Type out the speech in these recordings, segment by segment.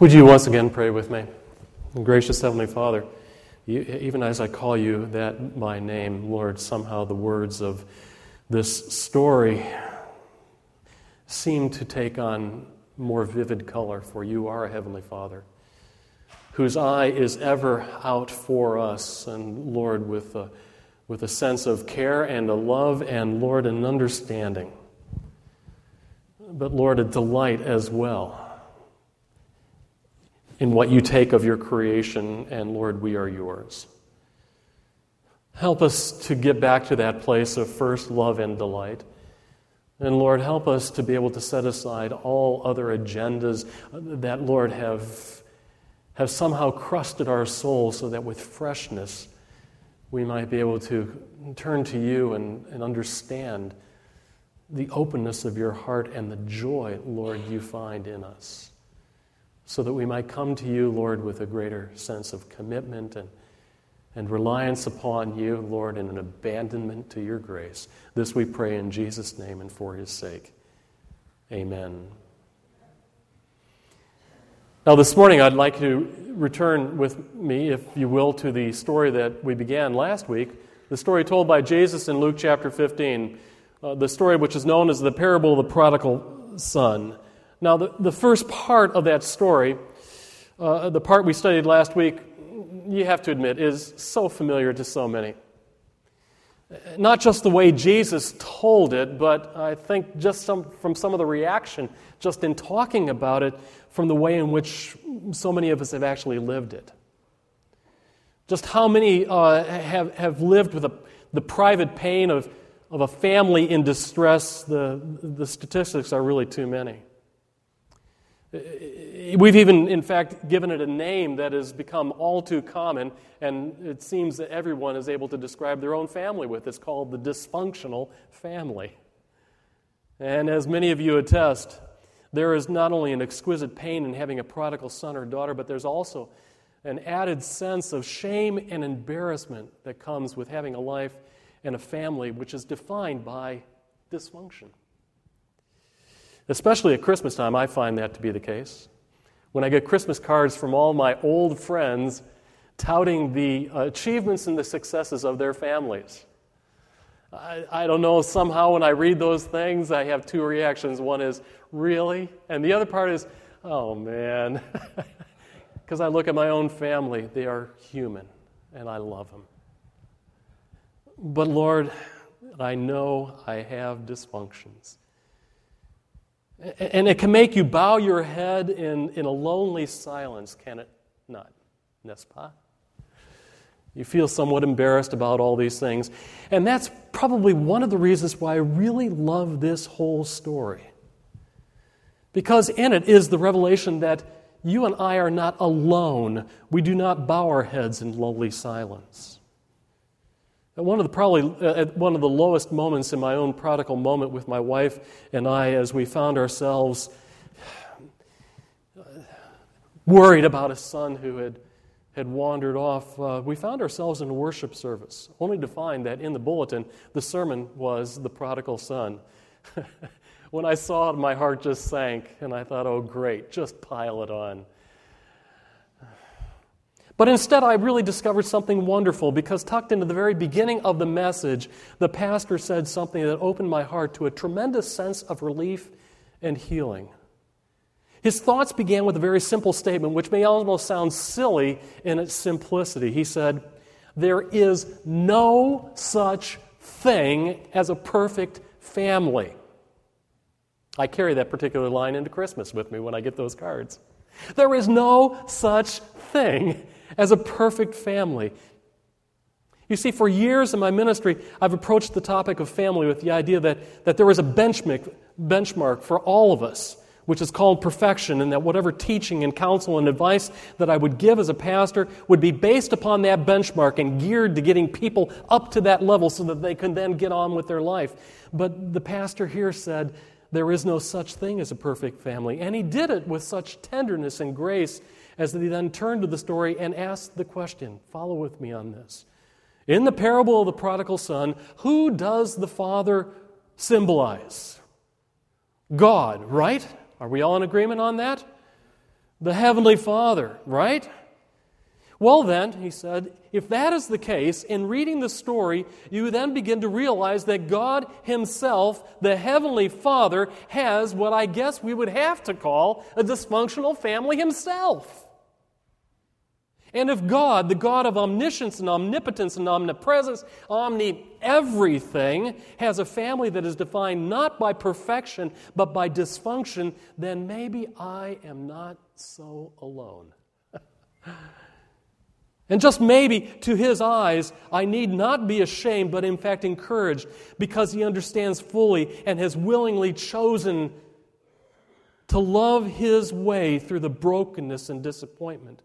Would you once again pray with me? Gracious Heavenly Father, you, even as I call you that by name, Lord, somehow the words of this story seem to take on more vivid color, for you are a Heavenly Father whose eye is ever out for us, and Lord, with a, with a sense of care and a love, and Lord, an understanding. But Lord, a delight as well in what you take of your creation, and Lord, we are yours. Help us to get back to that place of first love and delight. And Lord, help us to be able to set aside all other agendas that, Lord, have, have somehow crusted our souls so that with freshness we might be able to turn to you and, and understand the openness of your heart and the joy, Lord, you find in us so that we might come to you, Lord, with a greater sense of commitment and, and reliance upon you, Lord, and an abandonment to your grace. This we pray in Jesus' name and for his sake. Amen. Now, this morning, I'd like to return with me, if you will, to the story that we began last week, the story told by Jesus in Luke chapter 15, uh, the story which is known as the parable of the prodigal son. Now, the, the first part of that story, uh, the part we studied last week, you have to admit, is so familiar to so many. Not just the way Jesus told it, but I think just some, from some of the reaction, just in talking about it, from the way in which so many of us have actually lived it. Just how many uh, have, have lived with a, the private pain of, of a family in distress, the, the statistics are really too many. We've even, in fact, given it a name that has become all too common, and it seems that everyone is able to describe their own family with. It's called the dysfunctional family. And as many of you attest, there is not only an exquisite pain in having a prodigal son or daughter, but there's also an added sense of shame and embarrassment that comes with having a life and a family which is defined by dysfunction. Especially at Christmas time, I find that to be the case. When I get Christmas cards from all my old friends touting the achievements and the successes of their families. I, I don't know, somehow when I read those things, I have two reactions. One is, really? And the other part is, oh man. Because I look at my own family, they are human, and I love them. But Lord, I know I have dysfunctions. And it can make you bow your head in, in a lonely silence, can it not? N'est-ce pas? You feel somewhat embarrassed about all these things. And that's probably one of the reasons why I really love this whole story. Because in it is the revelation that you and I are not alone. We do not bow our heads in lonely silence. One of the probably uh, one of the lowest moments in my own prodigal moment with my wife and I, as we found ourselves worried about a son who had had wandered off, uh, we found ourselves in a worship service, only to find that in the bulletin the sermon was the prodigal son. when I saw it, my heart just sank, and I thought, oh, great, just pile it on. But instead, I really discovered something wonderful because, tucked into the very beginning of the message, the pastor said something that opened my heart to a tremendous sense of relief and healing. His thoughts began with a very simple statement, which may almost sound silly in its simplicity. He said, There is no such thing as a perfect family. I carry that particular line into Christmas with me when I get those cards. There is no such thing as a perfect family. You see, for years in my ministry, I've approached the topic of family with the idea that, that there is a benchmark, benchmark for all of us, which is called perfection, and that whatever teaching and counsel and advice that I would give as a pastor would be based upon that benchmark and geared to getting people up to that level so that they can then get on with their life. But the pastor here said, there is no such thing as a perfect family. And he did it with such tenderness and grace as he then turned to the story and asked the question follow with me on this. In the parable of the prodigal son, who does the father symbolize? God, right? Are we all in agreement on that? the Heavenly Father, right? Well, then, he said, if that is the case, in reading the story, you then begin to realize that God Himself, the Heavenly Father, has what I guess we would have to call a dysfunctional family Himself. And if God, the God of omniscience and omnipotence and omnipresence, omni everything, has a family that is defined not by perfection but by dysfunction, then maybe I am not so alone. and just maybe to his eyes, I need not be ashamed, but in fact encouraged, because he understands fully and has willingly chosen to love his way through the brokenness and disappointment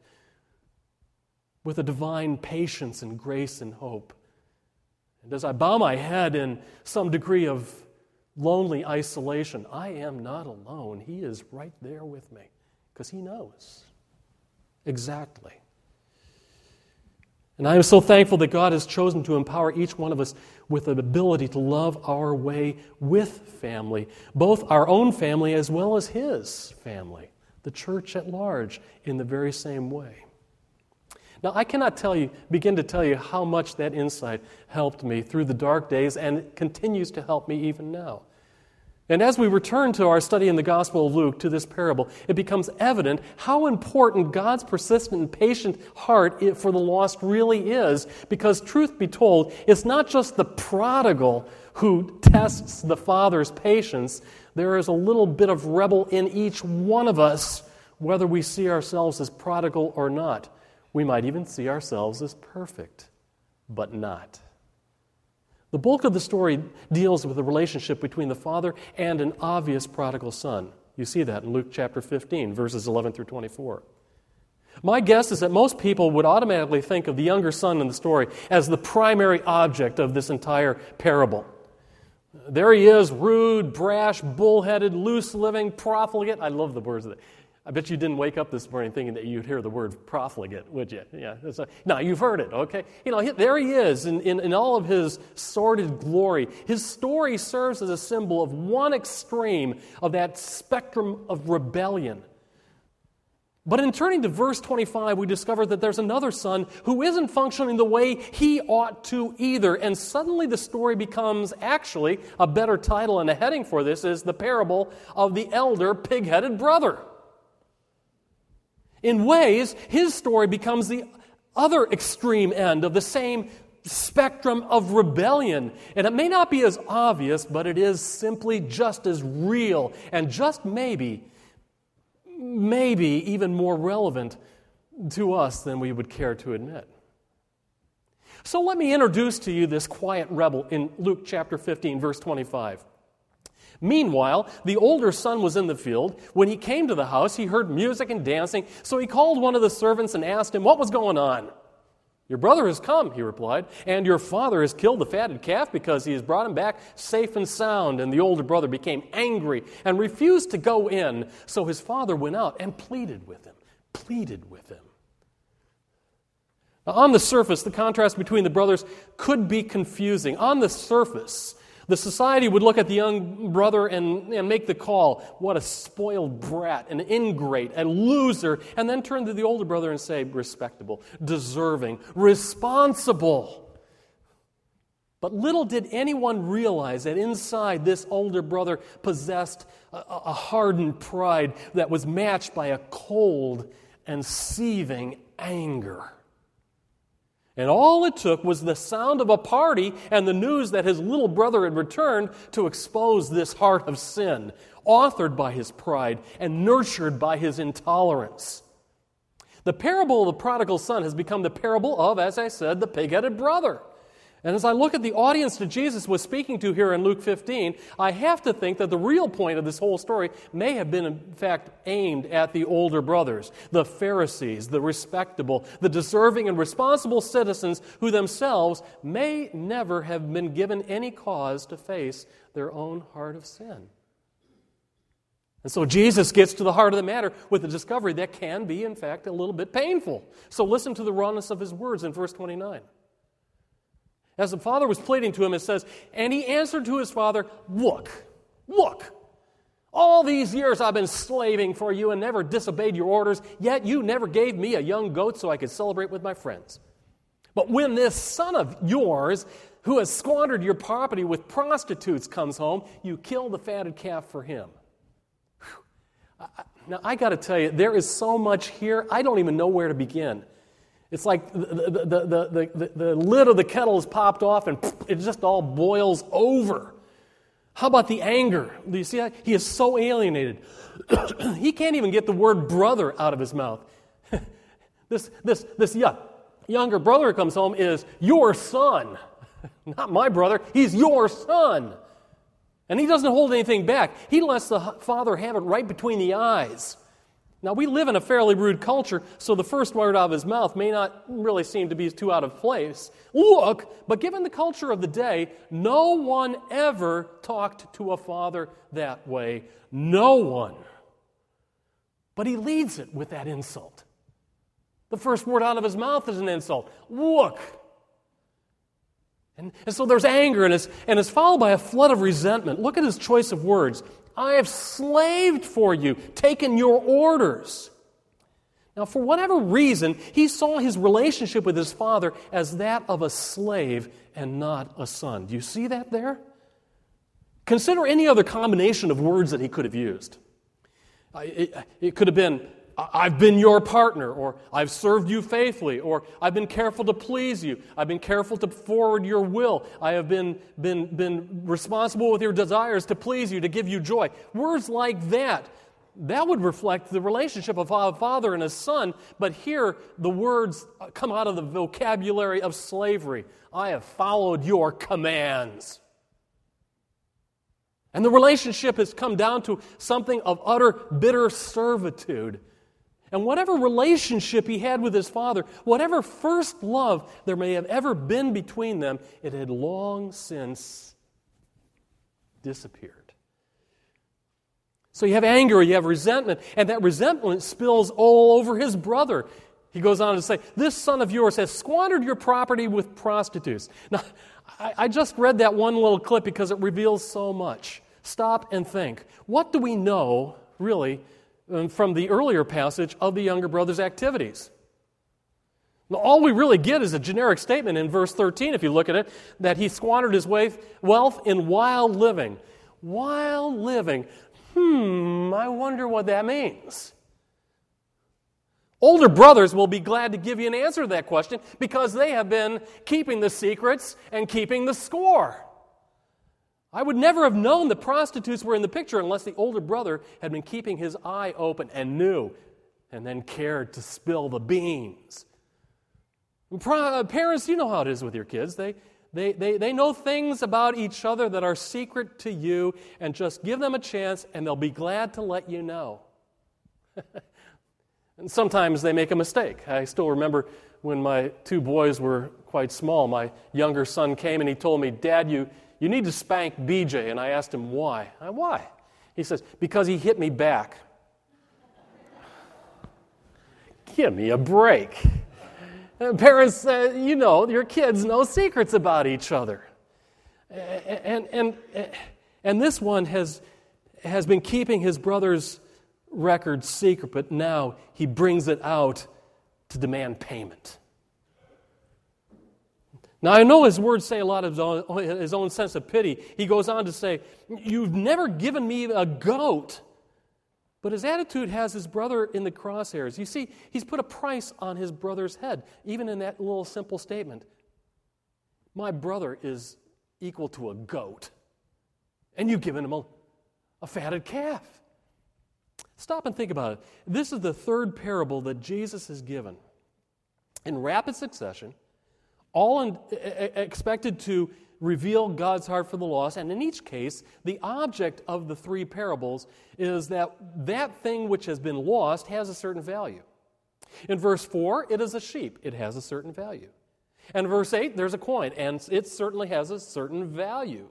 with a divine patience and grace and hope. And as I bow my head in some degree of lonely isolation, I am not alone. He is right there with me because He knows exactly. And I am so thankful that God has chosen to empower each one of us with the ability to love our way with family, both our own family as well as His family, the church at large, in the very same way. Now, I cannot tell you, begin to tell you how much that insight helped me through the dark days and continues to help me even now. And as we return to our study in the Gospel of Luke to this parable, it becomes evident how important God's persistent and patient heart for the lost really is. Because, truth be told, it's not just the prodigal who tests the Father's patience, there is a little bit of rebel in each one of us, whether we see ourselves as prodigal or not. We might even see ourselves as perfect, but not. The bulk of the story deals with the relationship between the father and an obvious prodigal son. You see that in Luke chapter 15, verses 11 through 24. My guess is that most people would automatically think of the younger son in the story as the primary object of this entire parable. There he is, rude, brash, bullheaded, loose living, profligate. I love the words of it. I bet you didn't wake up this morning thinking that you'd hear the word profligate, would you? Yeah. A, no, you've heard it, okay? You know, there he is in, in, in all of his sordid glory. His story serves as a symbol of one extreme of that spectrum of rebellion. But in turning to verse 25, we discover that there's another son who isn't functioning the way he ought to either. And suddenly the story becomes actually a better title and a heading for this is the parable of the elder pig headed brother. In ways, his story becomes the other extreme end of the same spectrum of rebellion. And it may not be as obvious, but it is simply just as real and just maybe, maybe even more relevant to us than we would care to admit. So let me introduce to you this quiet rebel in Luke chapter 15, verse 25. Meanwhile, the older son was in the field. When he came to the house, he heard music and dancing, so he called one of the servants and asked him what was going on. Your brother has come, he replied, and your father has killed the fatted calf because he has brought him back safe and sound. And the older brother became angry and refused to go in. So his father went out and pleaded with him, pleaded with him. Now, on the surface, the contrast between the brothers could be confusing. On the surface, the society would look at the young brother and, and make the call what a spoiled brat, an ingrate, a loser, and then turn to the older brother and say, respectable, deserving, responsible. But little did anyone realize that inside this older brother possessed a, a hardened pride that was matched by a cold and seething anger. And all it took was the sound of a party and the news that his little brother had returned to expose this heart of sin, authored by his pride and nurtured by his intolerance. The parable of the prodigal son has become the parable of, as I said, the pig headed brother. And as I look at the audience that Jesus was speaking to here in Luke 15, I have to think that the real point of this whole story may have been, in fact, aimed at the older brothers, the Pharisees, the respectable, the deserving and responsible citizens who themselves may never have been given any cause to face their own heart of sin. And so Jesus gets to the heart of the matter with a discovery that can be, in fact, a little bit painful. So listen to the rawness of his words in verse 29. As the father was pleading to him, it says, And he answered to his father, Look, look, All these years I've been slaving for you and never disobeyed your orders, yet you never gave me a young goat so I could celebrate with my friends. But when this son of yours, who has squandered your property with prostitutes, comes home, you kill the fatted calf for him. Now, I got to tell you, there is so much here, I don't even know where to begin. It's like the, the, the, the, lid of the kettle is popped off and it just all boils over. How about the anger? Do you see that? He is so alienated. he can't even get the word brother out of his mouth. this, this, this yeah, younger brother comes home is your son. Not my brother, he's your son. And he doesn't hold anything back. He lets the father have it right between the eyes. Now, we live in a fairly rude culture, so the first word out of his mouth may not really seem to be too out of place. Look, but given the culture of the day, no one ever talked to a father that way. No one. But he leads it with that insult. The first word out of his mouth is an insult. Look. And, and so there's anger, and it's, and it's followed by a flood of resentment. Look at his choice of words. I have slaved for you, taken your orders. Now, for whatever reason, he saw his relationship with his father as that of a slave and not a son. Do you see that there? Consider any other combination of words that he could have used. Uh, it, it could have been, I've been your partner, or I've served you faithfully, or I've been careful to please you, I've been careful to forward your will, I have been, been, been responsible with your desires to please you, to give you joy. Words like that, that would reflect the relationship of a father and a son, but here the words come out of the vocabulary of slavery. I have followed your commands. And the relationship has come down to something of utter bitter servitude. And whatever relationship he had with his father, whatever first love there may have ever been between them, it had long since disappeared. So you have anger, you have resentment, and that resentment spills all over his brother. He goes on to say, This son of yours has squandered your property with prostitutes. Now, I, I just read that one little clip because it reveals so much. Stop and think. What do we know, really, from the earlier passage of the younger brother's activities. All we really get is a generic statement in verse 13, if you look at it, that he squandered his wealth in wild living. Wild living. Hmm, I wonder what that means. Older brothers will be glad to give you an answer to that question because they have been keeping the secrets and keeping the score. I would never have known the prostitutes were in the picture unless the older brother had been keeping his eye open and knew and then cared to spill the beans. Uh, parents, you know how it is with your kids. They, they, they, they know things about each other that are secret to you, and just give them a chance, and they'll be glad to let you know. and sometimes they make a mistake. I still remember when my two boys were quite small, my younger son came and he told me, Dad, you, you need to spank BJ. And I asked him, Why? I, Why? He says, Because he hit me back. Give me a break. Parents, uh, you know, your kids know secrets about each other. And, and, and this one has, has been keeping his brother's record secret, but now he brings it out to demand payment. Now, I know his words say a lot of his own, his own sense of pity. He goes on to say, You've never given me a goat. But his attitude has his brother in the crosshairs. You see, he's put a price on his brother's head, even in that little simple statement. My brother is equal to a goat, and you've given him a, a fatted calf. Stop and think about it. This is the third parable that Jesus has given in rapid succession all in, expected to reveal God's heart for the lost. And in each case, the object of the three parables is that that thing which has been lost has a certain value. In verse 4, it is a sheep, it has a certain value. And verse 8, there's a coin, and it certainly has a certain value.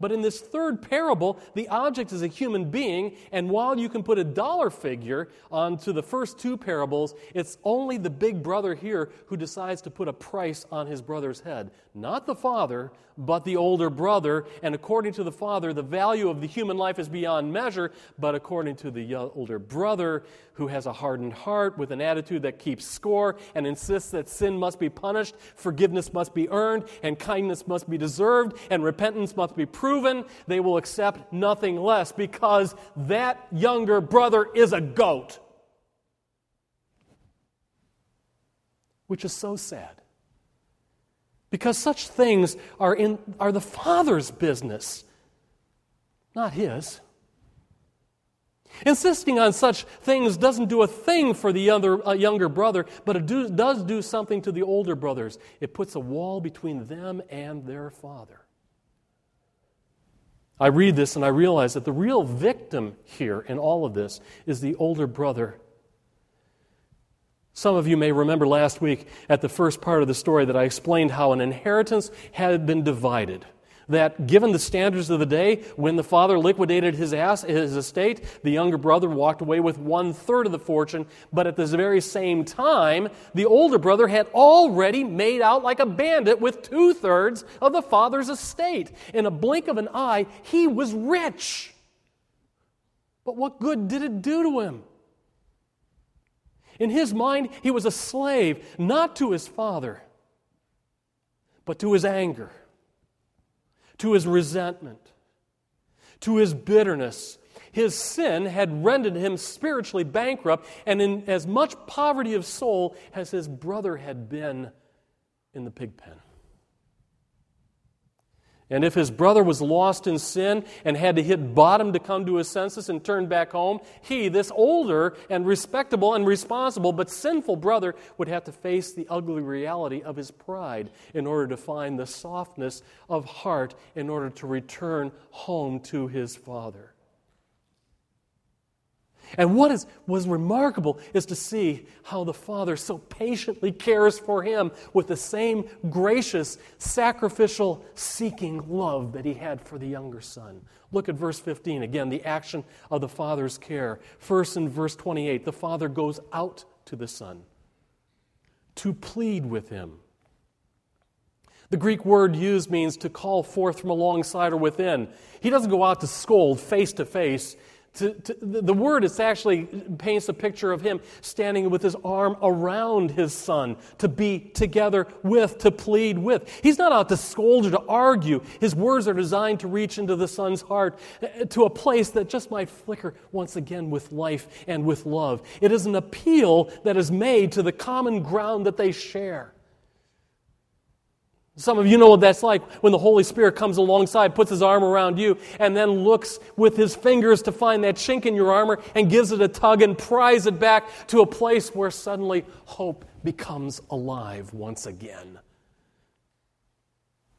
But in this third parable, the object is a human being, and while you can put a dollar figure onto the first two parables, it's only the big brother here who decides to put a price on his brother's head. Not the father, but the older brother. And according to the father, the value of the human life is beyond measure, but according to the older brother, who has a hardened heart with an attitude that keeps score and insists that sin must be punished, forgiveness must be earned, and kindness must be deserved, and repentance must be proven, they will accept nothing less because that younger brother is a goat. Which is so sad. Because such things are, in, are the Father's business, not His. Insisting on such things doesn't do a thing for the younger, uh, younger brother, but it do, does do something to the older brothers. It puts a wall between them and their father. I read this and I realize that the real victim here in all of this is the older brother. Some of you may remember last week at the first part of the story that I explained how an inheritance had been divided that given the standards of the day, when the father liquidated his, ass, his estate, the younger brother walked away with one third of the fortune. But at this very same time, the older brother had already made out like a bandit with two thirds of the father's estate. In a blink of an eye, he was rich. But what good did it do to him? In his mind, he was a slave, not to his father, but to his anger to his resentment, to his bitterness. His sin had rendered him spiritually bankrupt and in as much poverty of soul as his brother had been in the pig pen. And if his brother was lost in sin and had to hit bottom to come to his senses and turn back home, he, this older and respectable and responsible but sinful brother, would have to face the ugly reality of his pride in order to find the softness of heart in order to return home to his father. And what is, was remarkable is to see how the Father so patiently cares for him with the same gracious, sacrificial, seeking love that he had for the younger son. Look at verse 15. Again, the action of the Father's care. First, in verse 28, the Father goes out to the Son to plead with him. The Greek word used means to call forth from alongside or within. He doesn't go out to scold face to face. To, to, the word is actually paints a picture of him standing with his arm around his son to be together with, to plead with. He's not out to scold or to argue. His words are designed to reach into the son's heart eh, to a place that just might flicker once again with life and with love. It is an appeal that is made to the common ground that they share. Some of you know what that's like when the Holy Spirit comes alongside, puts his arm around you, and then looks with his fingers to find that chink in your armor and gives it a tug and pries it back to a place where suddenly hope becomes alive once again.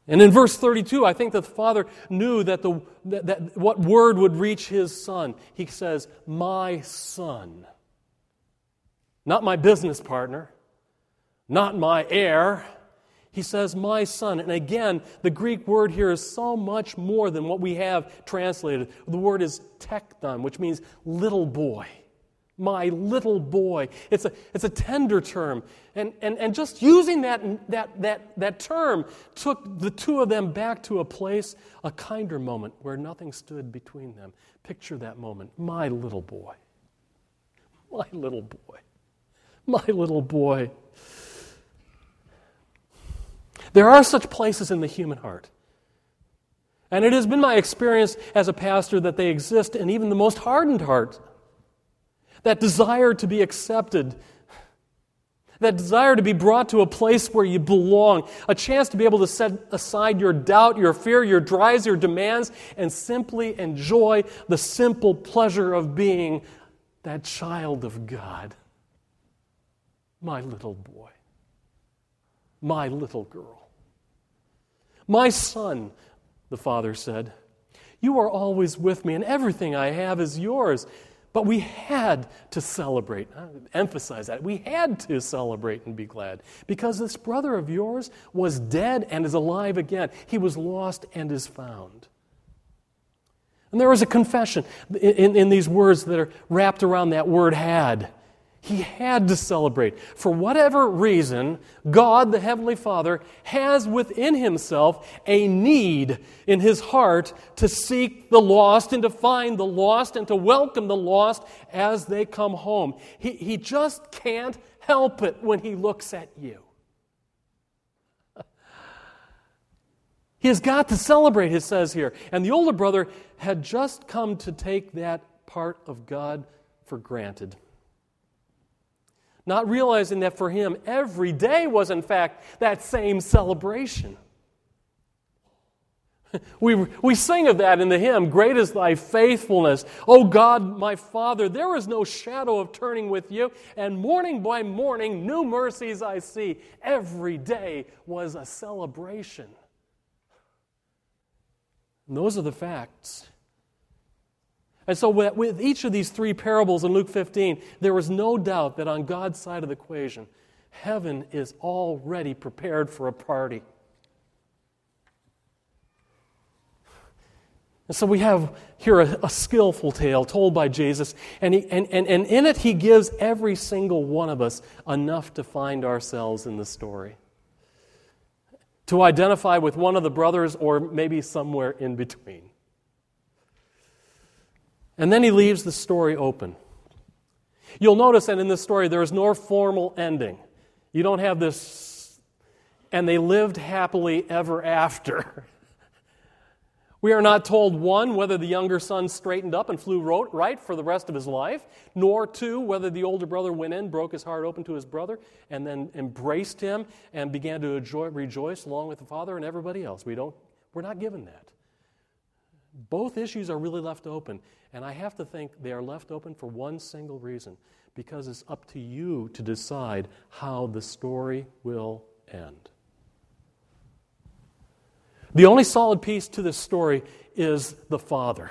And in verse 32, I think that the father knew that, the, that, that what word would reach his son. He says, My son. Not my business partner, not my heir he says, My son. And again, the Greek word here is so much more than what we have translated. The word is teknon, which means little boy. My little boy. It's a, it's a tender term. And, and, and just using that, that, that, that term took the two of them back to a place, a kinder moment where nothing stood between them. Picture that moment. My little boy. My little boy. My little boy. There are such places in the human heart. And it has been my experience as a pastor that they exist in even the most hardened heart. That desire to be accepted, that desire to be brought to a place where you belong, a chance to be able to set aside your doubt, your fear, your drives, your demands, and simply enjoy the simple pleasure of being that child of God. My little boy, my little girl. My son, the father said, you are always with me, and everything I have is yours. But we had to celebrate. I emphasize that. We had to celebrate and be glad because this brother of yours was dead and is alive again. He was lost and is found. And there is a confession in, in, these words that are wrapped around that word had. He had to celebrate. For whatever reason, God, the Heavenly Father, has within Himself a need in His heart to seek the lost and to find the lost and to welcome the lost as they come home. He, he just can't help it when He looks at you. He has got to celebrate, it says here. And the older brother had just come to take that part of God for granted not realizing that for him, every day was, in fact, that same celebration. We, we sing of that in the hymn, Great is thy faithfulness. O God, my Father, there is no shadow of turning with you, and morning by morning, new mercies I see. Every day was a celebration. And those are the facts. And so, with each of these three parables in Luke 15, there was no doubt that on God's side of the equation, heaven is already prepared for a party. And so we have here a, a skillful tale told by Jesus, and, he, and, and, and in it he gives every single one of us enough to find ourselves in the story. To identify with one of the brothers or maybe somewhere in between. And then he leaves the story open. You'll notice that in this story, there is no formal ending. You don't have this, and they lived happily ever after. We are not told, one, whether the younger son straightened up and flew right for the rest of his life, nor, two, whether the older brother went in, broke his heart open to his brother, and then embraced him and began to rejoice along with the father and everybody else. We don't, we're not given that. Both issues are really left open. And I have to think they are left open for one single reason because it's up to you to decide how the story will end. The only solid piece to this story is the Father.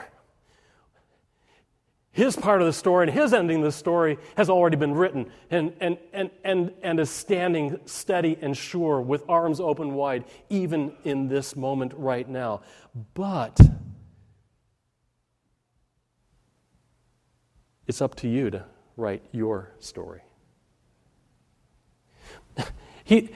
His part of the story and his ending of the story has already been written and, and, and, and, and is standing steady and sure with arms open wide, even in this moment right now. But It's up to you to write your story. He,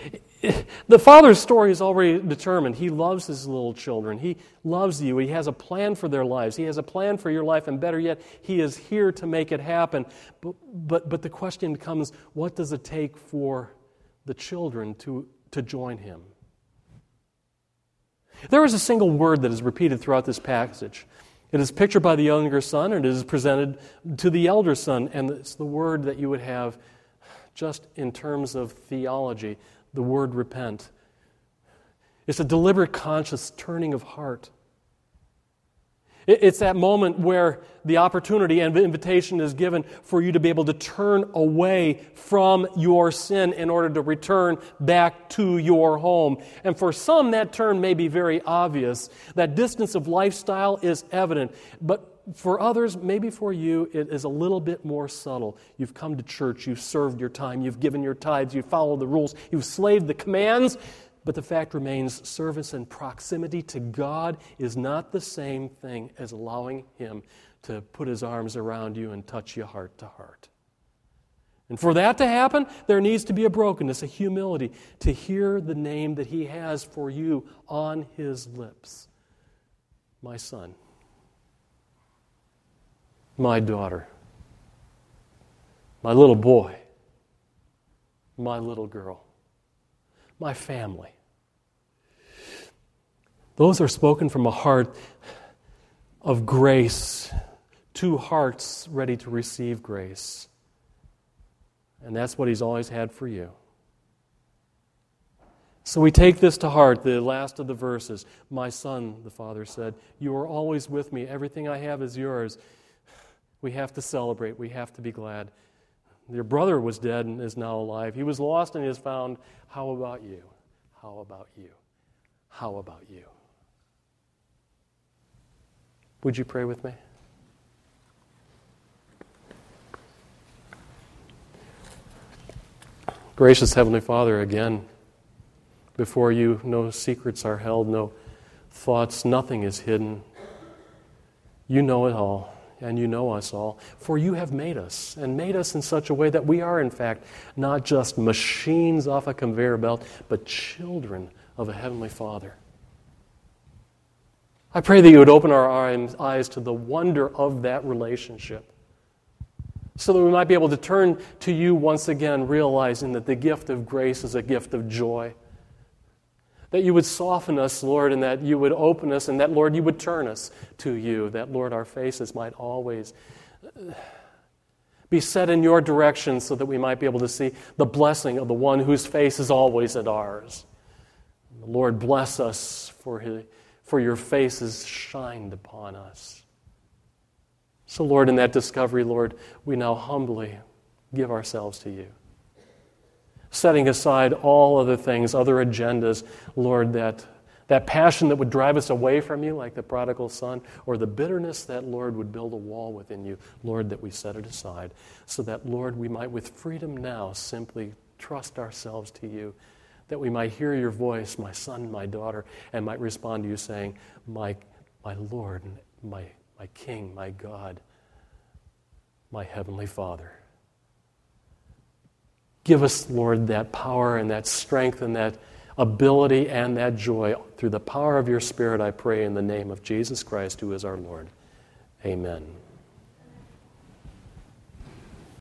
the father's story is already determined. He loves his little children. He loves you. He has a plan for their lives. He has a plan for your life, and better yet, he is here to make it happen. But, but, but the question becomes what does it take for the children to, to join him? There is a single word that is repeated throughout this passage. It is pictured by the younger son, and it is presented to the elder son, and it's the word that you would have just in terms of theology the word repent. It's a deliberate, conscious turning of heart. It's that moment where the opportunity and the invitation is given for you to be able to turn away from your sin in order to return back to your home. And for some, that turn may be very obvious. That distance of lifestyle is evident. But for others, maybe for you, it is a little bit more subtle. You've come to church, you've served your time, you've given your tithes, you've followed the rules, you've slaved the commands, but the fact remains service and proximity to God is not the same thing as allowing Him to put His arms around you and touch you heart to heart. And for that to happen, there needs to be a brokenness, a humility to hear the name that He has for you on His lips. My son, my daughter, my little boy, my little girl my family. Those are spoken from a heart of grace, two hearts ready to receive grace. And that's what He's always had for you. So we take this to heart, the last of the verses. My son, the father said, You are always with me. Everything I have is yours. We have to celebrate. We have to be glad. Your brother was dead and is now alive. He was lost and he is found. How about you? How about you? How about you? Would you pray with me? Gracious Heavenly Father, again, before you, no secrets are held, no thoughts, nothing is hidden. You know it all, and you know us all, for you have made us, and made us in such a way that we are, in fact, not just machines off a conveyor belt, but children of a Heavenly Father. I pray that you would open our eyes to the wonder of that relationship so that we might be able to turn to you once again, realizing that the gift of grace is a gift of joy. That you would soften us, Lord, and that you would open us, and that, Lord, you would turn us to you. That, Lord, our faces might always uh, be set in your direction so that we might be able to see the blessing of the one whose face is always at ours. Lord, bless us for, his, for your faces shined upon us. So, Lord, in that discovery, Lord, we now humbly give ourselves to you. Setting aside all other things, other agendas, Lord, that, that passion that would drive us away from you, like the prodigal son, or the bitterness that, Lord, would build a wall within you, Lord, that we set it aside, so that, Lord, we might with freedom now simply trust ourselves to you, that we might hear your voice, my son, my daughter, and might respond to you saying, My, my Lord, my my King, my God, my Heavenly Father. Give us, Lord, that power and that strength and that ability and that joy through the power of your Spirit, I pray, in the name of Jesus Christ, who is our Lord. Amen.